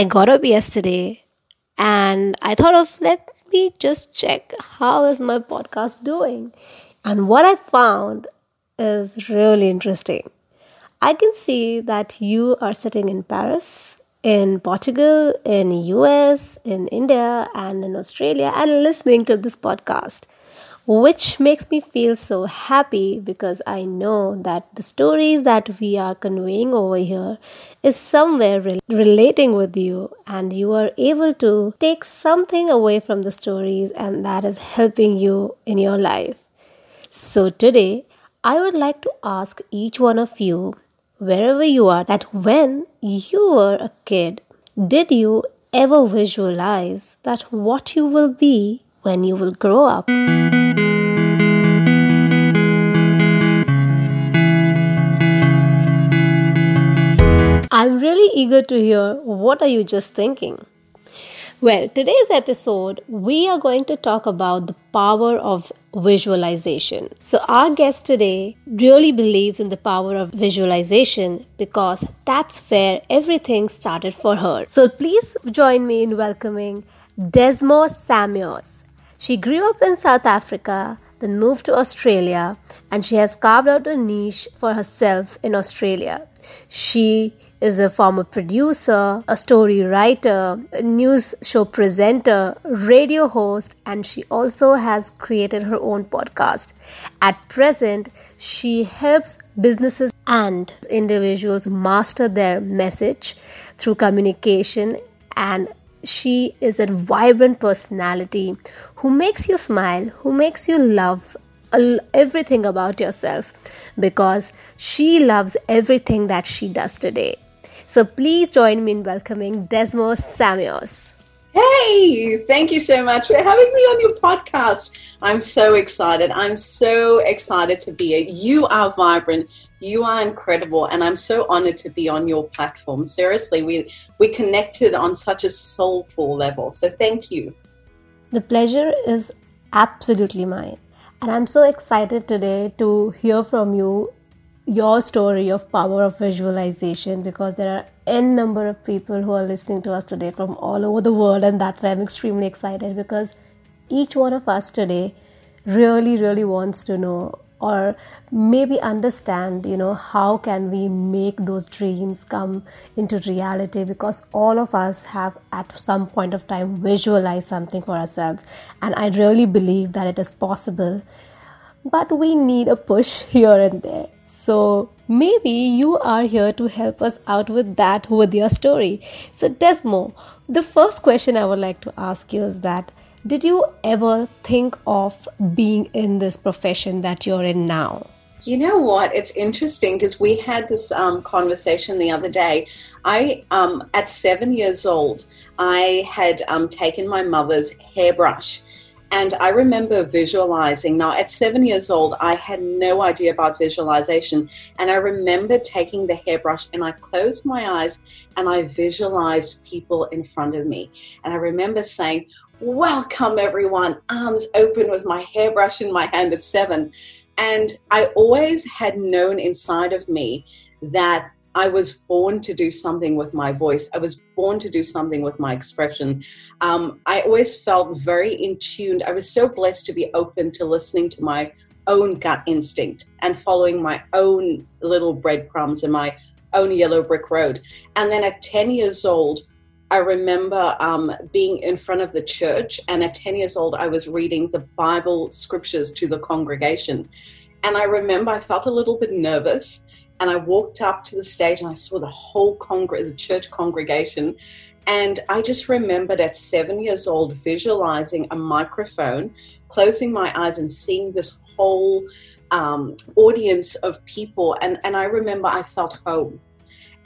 I got up yesterday and I thought of let me just check how is my podcast doing. And what I found is really interesting. I can see that you are sitting in Paris, in Portugal, in US, in India, and in Australia and listening to this podcast which makes me feel so happy because I know that the stories that we are conveying over here is somewhere re- relating with you, and you are able to take something away from the stories, and that is helping you in your life. So, today I would like to ask each one of you, wherever you are, that when you were a kid, did you ever visualize that what you will be when you will grow up? I'm really eager to hear what are you just thinking. Well, today's episode we are going to talk about the power of visualization. So our guest today really believes in the power of visualization because that's where everything started for her. So please join me in welcoming Desmo Samuels. She grew up in South Africa, then moved to Australia, and she has carved out a niche for herself in Australia. She is a former producer, a story writer, a news show presenter, radio host, and she also has created her own podcast. At present, she helps businesses and individuals master their message through communication and she is a vibrant personality who makes you smile, who makes you love everything about yourself because she loves everything that she does today. So please join me in welcoming Desmos Samuels. Hey, thank you so much for having me on your podcast. I'm so excited. I'm so excited to be here. You are vibrant. You are incredible, and I'm so honored to be on your platform. Seriously, we we connected on such a soulful level. So thank you. The pleasure is absolutely mine. And I'm so excited today to hear from you your story of power of visualization because there are n number of people who are listening to us today from all over the world and that's why i'm extremely excited because each one of us today really really wants to know or maybe understand you know how can we make those dreams come into reality because all of us have at some point of time visualized something for ourselves. And i really believe that it is possible but we need a push here and there. So maybe you are here to help us out with that with your story. So, Desmo, the first question I would like to ask you is that did you ever think of being in this profession that you're in now? You know what? It's interesting because we had this um, conversation the other day. I, um, at seven years old, I had um, taken my mother's hairbrush and I remember visualizing. Now, at seven years old, I had no idea about visualization. And I remember taking the hairbrush and I closed my eyes and I visualized people in front of me. And I remember saying, Welcome, everyone, arms open with my hairbrush in my hand at seven. And I always had known inside of me that I was born to do something with my voice. I was born to do something with my expression. Um, I always felt very in tune. I was so blessed to be open to listening to my own gut instinct and following my own little breadcrumbs and my own yellow brick road. And then at 10 years old, I remember um, being in front of the church, and at 10 years old, I was reading the Bible scriptures to the congregation. And I remember I felt a little bit nervous and I walked up to the stage and I saw the whole congr- the church congregation. And I just remembered at seven years old visualizing a microphone, closing my eyes and seeing this whole um, audience of people. And, and I remember I felt home.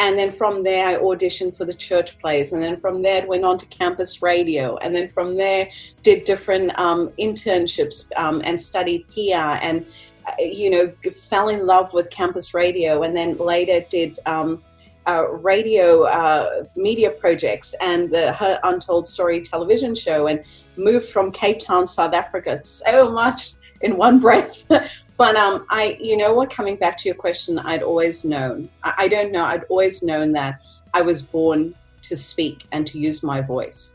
And then from there, I auditioned for the church plays. And then from there, went on to campus radio. And then from there, did different um, internships um, and studied PR and you know, fell in love with campus radio and then later did um, uh, radio uh, media projects and the Her Untold Story television show and moved from Cape Town, South Africa so much in one breath. but um, I, you know what, coming back to your question, I'd always known, I, I don't know, I'd always known that I was born to speak and to use my voice.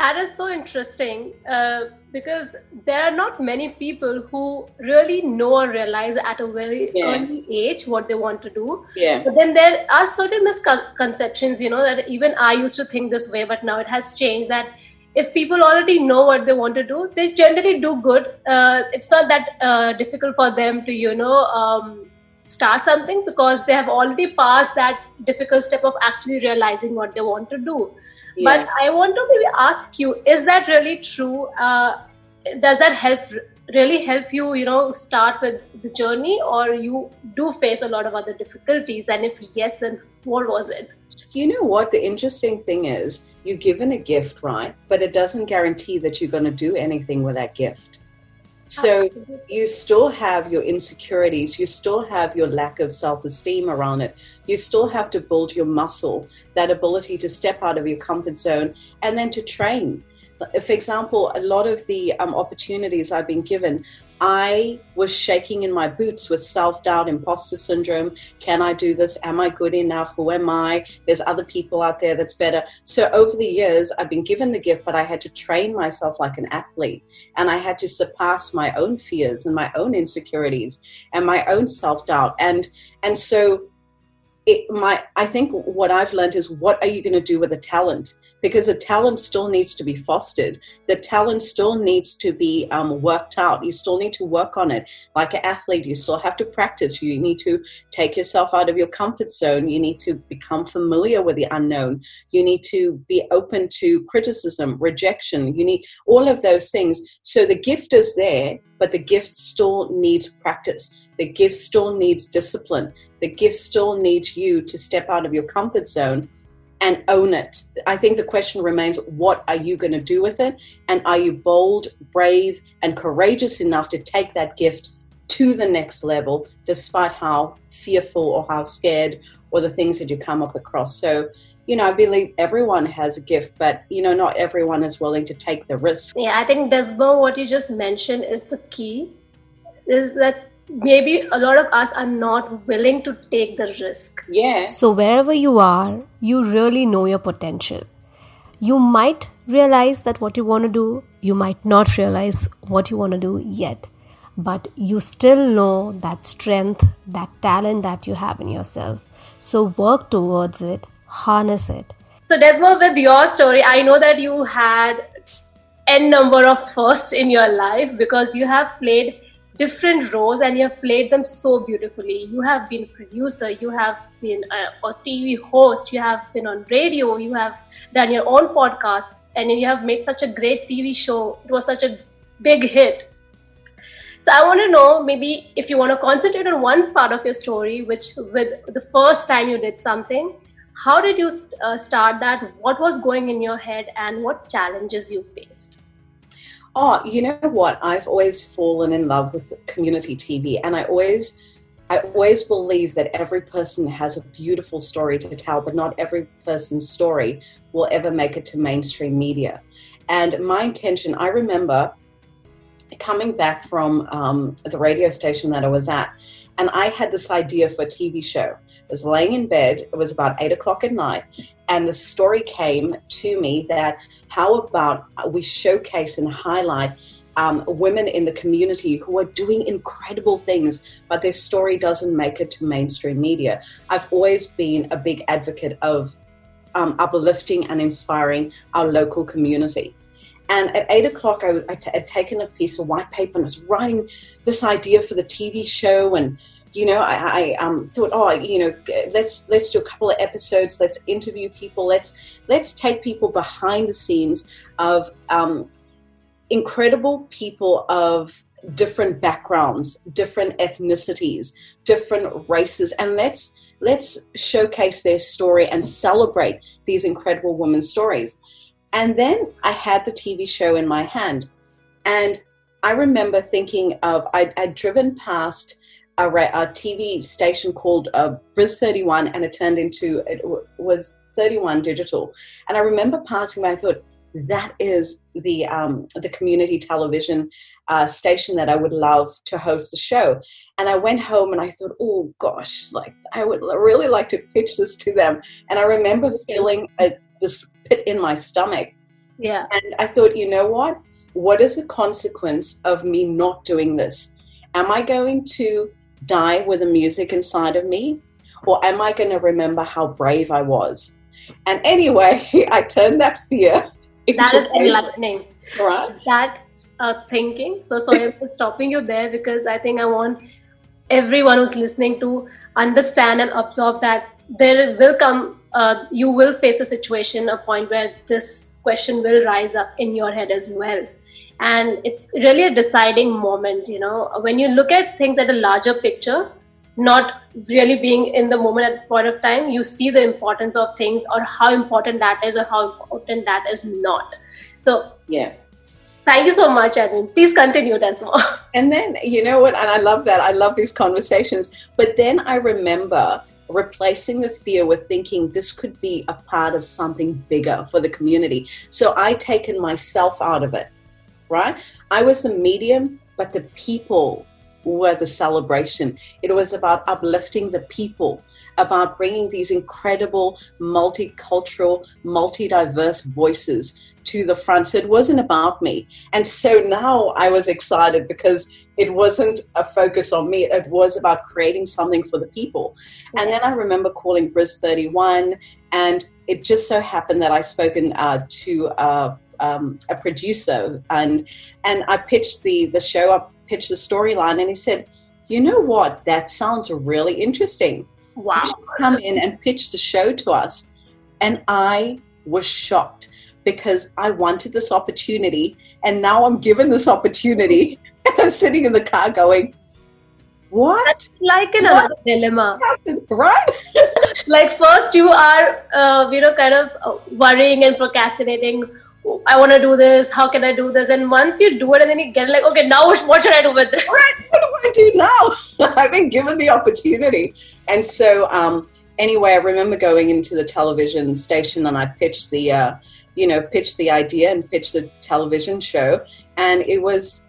That is so interesting uh, because there are not many people who really know or realize at a very yeah. early age what they want to do. Yeah. But then there are certain misconceptions, you know, that even I used to think this way, but now it has changed that if people already know what they want to do, they generally do good. Uh, it's not that uh, difficult for them to, you know, um, start something because they have already passed that difficult step of actually realizing what they want to do. Yeah. But I want to maybe ask you: Is that really true? Uh, does that help? Really help you, you know, start with the journey, or you do face a lot of other difficulties? And if yes, then what was it? You know what? The interesting thing is, you're given a gift, right? But it doesn't guarantee that you're going to do anything with that gift. So you still have your insecurities, you still have your lack of self esteem around it. You still have to build your muscle, that ability to step out of your comfort zone and then to train. For example, a lot of the um, opportunities I've been given, I was shaking in my boots with self doubt, imposter syndrome. Can I do this? Am I good enough? Who am I? There's other people out there that's better. So, over the years, I've been given the gift, but I had to train myself like an athlete. And I had to surpass my own fears and my own insecurities and my own self doubt. And, and so, it, my, I think what I've learned is what are you going to do with a talent? because the talent still needs to be fostered. The talent still needs to be um, worked out. You still need to work on it. Like an athlete, you still have to practice. You need to take yourself out of your comfort zone. You need to become familiar with the unknown. You need to be open to criticism, rejection. You need all of those things. So the gift is there, but the gift still needs practice. The gift still needs discipline. The gift still needs you to step out of your comfort zone and own it. I think the question remains what are you going to do with it? And are you bold, brave, and courageous enough to take that gift to the next level, despite how fearful or how scared or the things that you come up across? So, you know, I believe everyone has a gift, but, you know, not everyone is willing to take the risk. Yeah, I think, Desmo, what you just mentioned is the key is that maybe a lot of us are not willing to take the risk. Yeah. So, wherever you are, you really know your potential. You might realize that what you want to do, you might not realize what you want to do yet, but you still know that strength, that talent that you have in yourself. So, work towards it, harness it. So, Desmo, with your story, I know that you had n number of firsts in your life because you have played different roles and you have played them so beautifully. You have been a producer, you have been a, a TV host, you have been on radio, you have done your own podcast, and you have made such a great TV show. It was such a big hit. So I want to know maybe if you want to concentrate on one part of your story, which with the first time you did something, how did you uh, start that? What was going in your head, and what challenges you faced? Oh, you know what? I've always fallen in love with community TV, and I always, I always believe that every person has a beautiful story to tell, but not every person's story will ever make it to mainstream media. And my intention, I remember coming back from um, the radio station that I was at, and I had this idea for a TV show. I was laying in bed, it was about eight o'clock at night, and the story came to me that how about we showcase and highlight um, women in the community who are doing incredible things, but their story doesn't make it to mainstream media. I've always been a big advocate of um, uplifting and inspiring our local community. And at eight o'clock, I, had taken a piece of white paper and was writing this idea for the TV show and you know, I, I um, thought, oh, you know, let's let's do a couple of episodes. Let's interview people. Let's let's take people behind the scenes of um, incredible people of different backgrounds, different ethnicities, different races, and let's let's showcase their story and celebrate these incredible women's stories. And then I had the TV show in my hand, and I remember thinking of I'd, I'd driven past a, a TV station called uh, Briz 31, and it turned into it was 31 Digital. And I remember passing by, I thought that is the um, the community television uh, station that I would love to host the show. And I went home and I thought, oh gosh, like I would really like to pitch this to them. And I remember feeling a, this pit in my stomach. Yeah. And I thought, you know what? What is the consequence of me not doing this? Am I going to die with the music inside of me? Or am I going to remember how brave I was? And anyway, I turned that fear into That is enlightening. right? That uh, thinking. So sorry for stopping you there because I think I want everyone who's listening to understand and absorb that there will come, uh, you will face a situation, a point where this question will rise up in your head as well. And it's really a deciding moment, you know, when you look at things at a larger picture, not really being in the moment at the point of time, you see the importance of things or how important that is or how important that is not. So, Yeah. thank you so much, Edwin. Please continue, Desmo. And then, you know what? And I love that. I love these conversations. But then I remember replacing the fear with thinking this could be a part of something bigger for the community. So I taken myself out of it, right? I was the medium, but the people were the celebration. It was about uplifting the people, about bringing these incredible multicultural, multi-diverse voices to the front. So it wasn't about me. And so now I was excited because it wasn't a focus on me. It was about creating something for the people. And then I remember calling Briz 31, and it just so happened that I spoken uh, to uh, um, a producer, and and I pitched the the show. I pitched the storyline, and he said, "You know what? That sounds really interesting. Wow. Come in and pitch the show to us." And I was shocked because I wanted this opportunity, and now I'm given this opportunity. And I'm sitting in the car going, "What That's like another dilemma. Right? Like, first, you are, uh, you know, kind of uh, worrying and procrastinating. I want to do this. How can I do this? And once you do it, and then you get like, okay, now what what should I do with this? Right? What do I do now? I've been given the opportunity, and so um, anyway, I remember going into the television station and I pitched the, uh, you know, pitched the idea and pitched the television show, and it was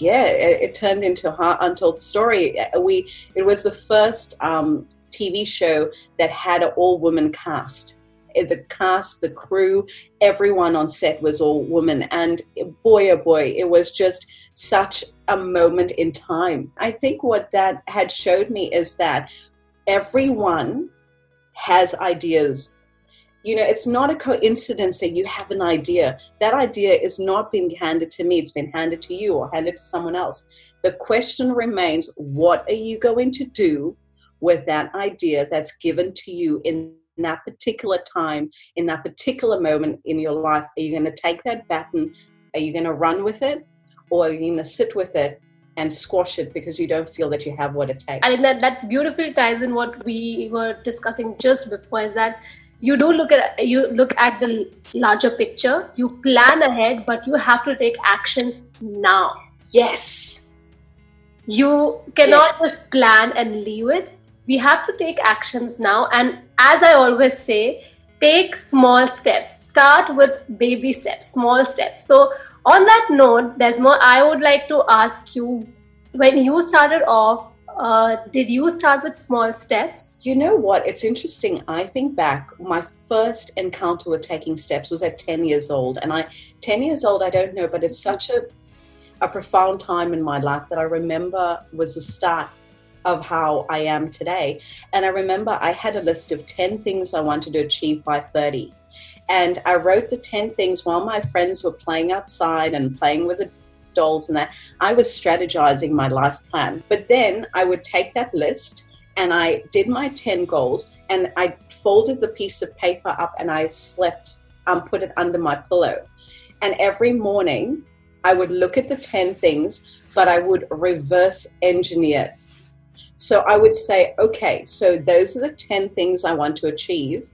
yeah, it, it turned into a Her Untold Story. We it was the first um, TV show that had an all woman cast. Eh, The cast, the crew, everyone on set was all women, and boy, oh boy, it was just such a moment in time. I think what that had showed me is that everyone has ideas you know it's not a coincidence that you have an idea. That idea is not being handed to me. It's been handed to you or handed to someone else. The question remains what are you going to do with that idea that's given to you in that particular time in that particular moment in your life? Are you going to take that baton? Are you going to run with it? Or are you going to sit with it and squash it because you don't feel that you have what it takes? Think that that beautifully ties in what we were discussing just before. Is that you do look at you look at the larger picture. You plan ahead, but you have to take actions now. yes You cannot just plan and leave it. We have to take actions now. And as I always say, take small steps. Start with baby steps, small steps. So, on that note, there's more. I would like to ask you when you started off, uh, did you start with small steps? You know what? It's interesting. I think back, my first encounter with taking steps was at 10 years old. And I, 10 years old, I don't know, but it's such a, a profound time in my life that I remember was the start of how I am today. And I remember I had a list of 10 things I wanted to achieve by 30. And I wrote the 10 things while my friends were playing outside and playing with the dolls and that. I was strategizing my life plan. But then I would take that list and I did my 10 goals and I folded the piece of paper up and I slept, um, put it under my pillow. And every morning I would look at the 10 things, but I would reverse engineer. So I would say, okay, so those are the 10 things I want to achieve.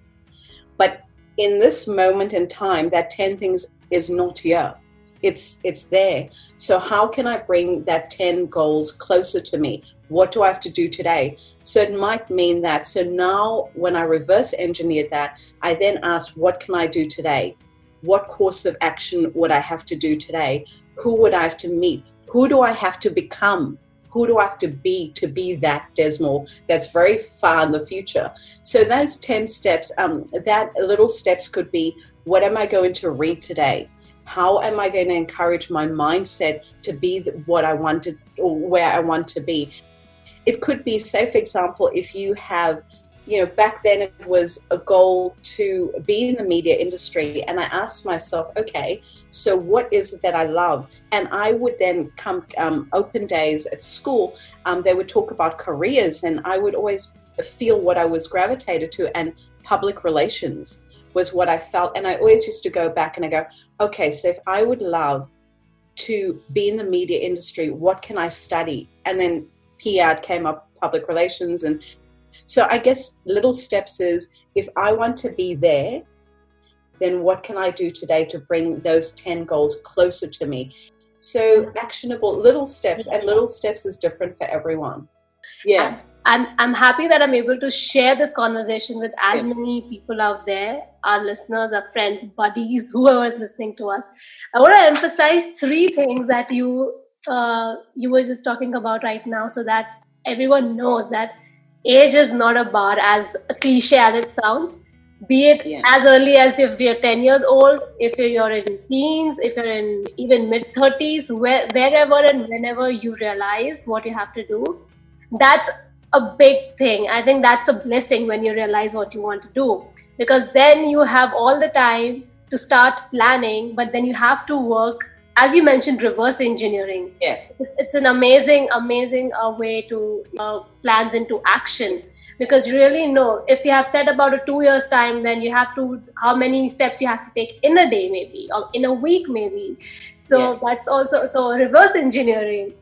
But in this moment in time, that 10 things is not here. It's it's there. So how can I bring that 10 goals closer to me? What do I have to do today? So it might mean that. So now when I reverse engineered that, I then asked, what can I do today? What course of action would I have to do today? Who would I have to meet? Who do I have to become who do I have to be to be that Desmore that's very far in the future? So those 10 steps, um, that little steps could be what am I going to read today? How am I going to encourage my mindset to be what I wanted or where I want to be? It could be, say, for example, if you have you know, back then it was a goal to be in the media industry. And I asked myself, okay, so what is it that I love? And I would then come um, open days at school, um, they would talk about careers, and I would always feel what I was gravitated to, and public relations was what I felt. And I always used to go back and I go, okay, so if I would love to be in the media industry, what can I study? And then PR came up public relations and so I guess little steps is if I want to be there, then what can I do today to bring those 10 goals closer to me? So actionable little steps and little steps is different for everyone. Yeah. I'm, I'm happy that I'm able to share this conversation with as many people out there, our listeners, our friends, buddies, whoever is listening to us. I want to emphasize three things that you uh, you were just talking about right now, so that everyone knows that age is not a bar as cliche as it sounds be it yeah. as early as if you're 10 years old if you're in teens if you're in even mid 30s where, wherever and whenever you realize what you have to do that's a big thing i think that's a blessing when you realize what you want to do because then you have all the time to start planning but then you have to work as you mentioned, reverse engineering. Yeah, it's, an amazing, amazing uh, way to uh, plans into action because really no if you have said about a two years time, then you have to how many steps you have to take in a day, maybe or in a week, maybe. So yeah. that's also so reverse engineering.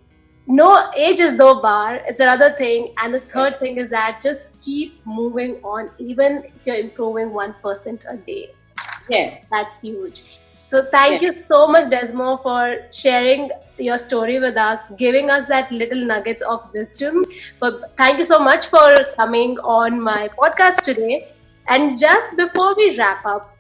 No age is no bar. It's another thing, and the third thing is that just keep moving on, even if you're improving one percent a day. Yeah, that's huge. So thank yeah. you so much, desmo for sharing your story with us, giving us that little nuggets of wisdom. But thank you so much for coming on my podcast today. And just before we wrap up,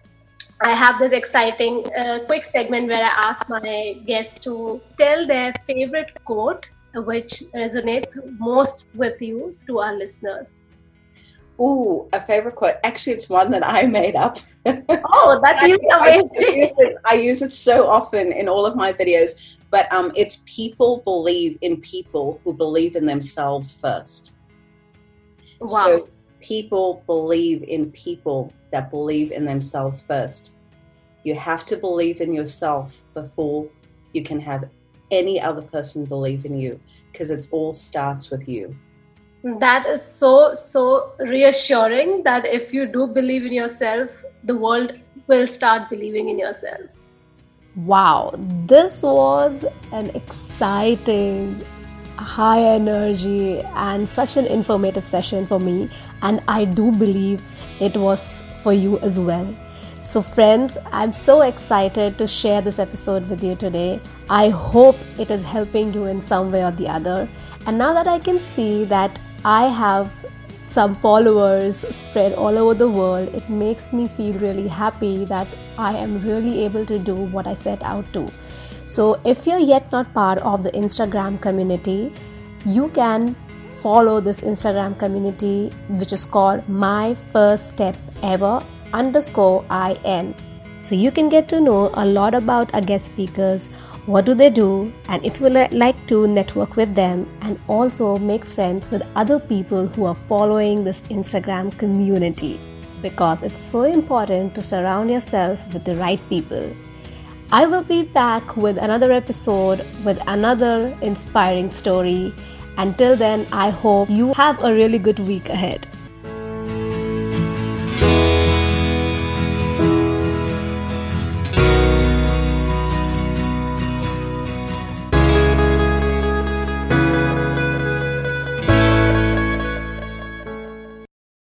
I have this exciting uh, quick segment where I ask my guests to tell their favorite quote which resonates most with you to our listeners. Ooh, a favorite quote. Actually, it's one that I made up. Oh, that's I, amazing. I, use it, I, use it, so often in all of my videos, but um, it's people believe in people who believe in themselves first. Wow. So people believe in people that believe in themselves first. You have to believe in yourself before you can have any other person believe in you because it all starts with you. Hmm. That is so so reassuring that if you do believe in yourself the world will start believing in yourself. Wow this was an exciting high energy and such an informative session for me and i do believe it was for you as well so, friends, I'm so excited to share this episode with you today. I hope it is helping you in some way or the other. And now that I can see that I have some followers spread all over the world, it makes me feel really happy that I am really able to do what I set out to. So, if you're yet not part of the Instagram community, you can follow this Instagram community, which is called My First Step Ever underscore IN. So, you can get to know a lot about our guest speakers what do they do and if you would like to network with them and also make friends with other people who are following this Instagram community because it's so important to surround yourself with the right people. I will be back with another episode with another inspiring story. Until then, I hope you have a really good week ahead.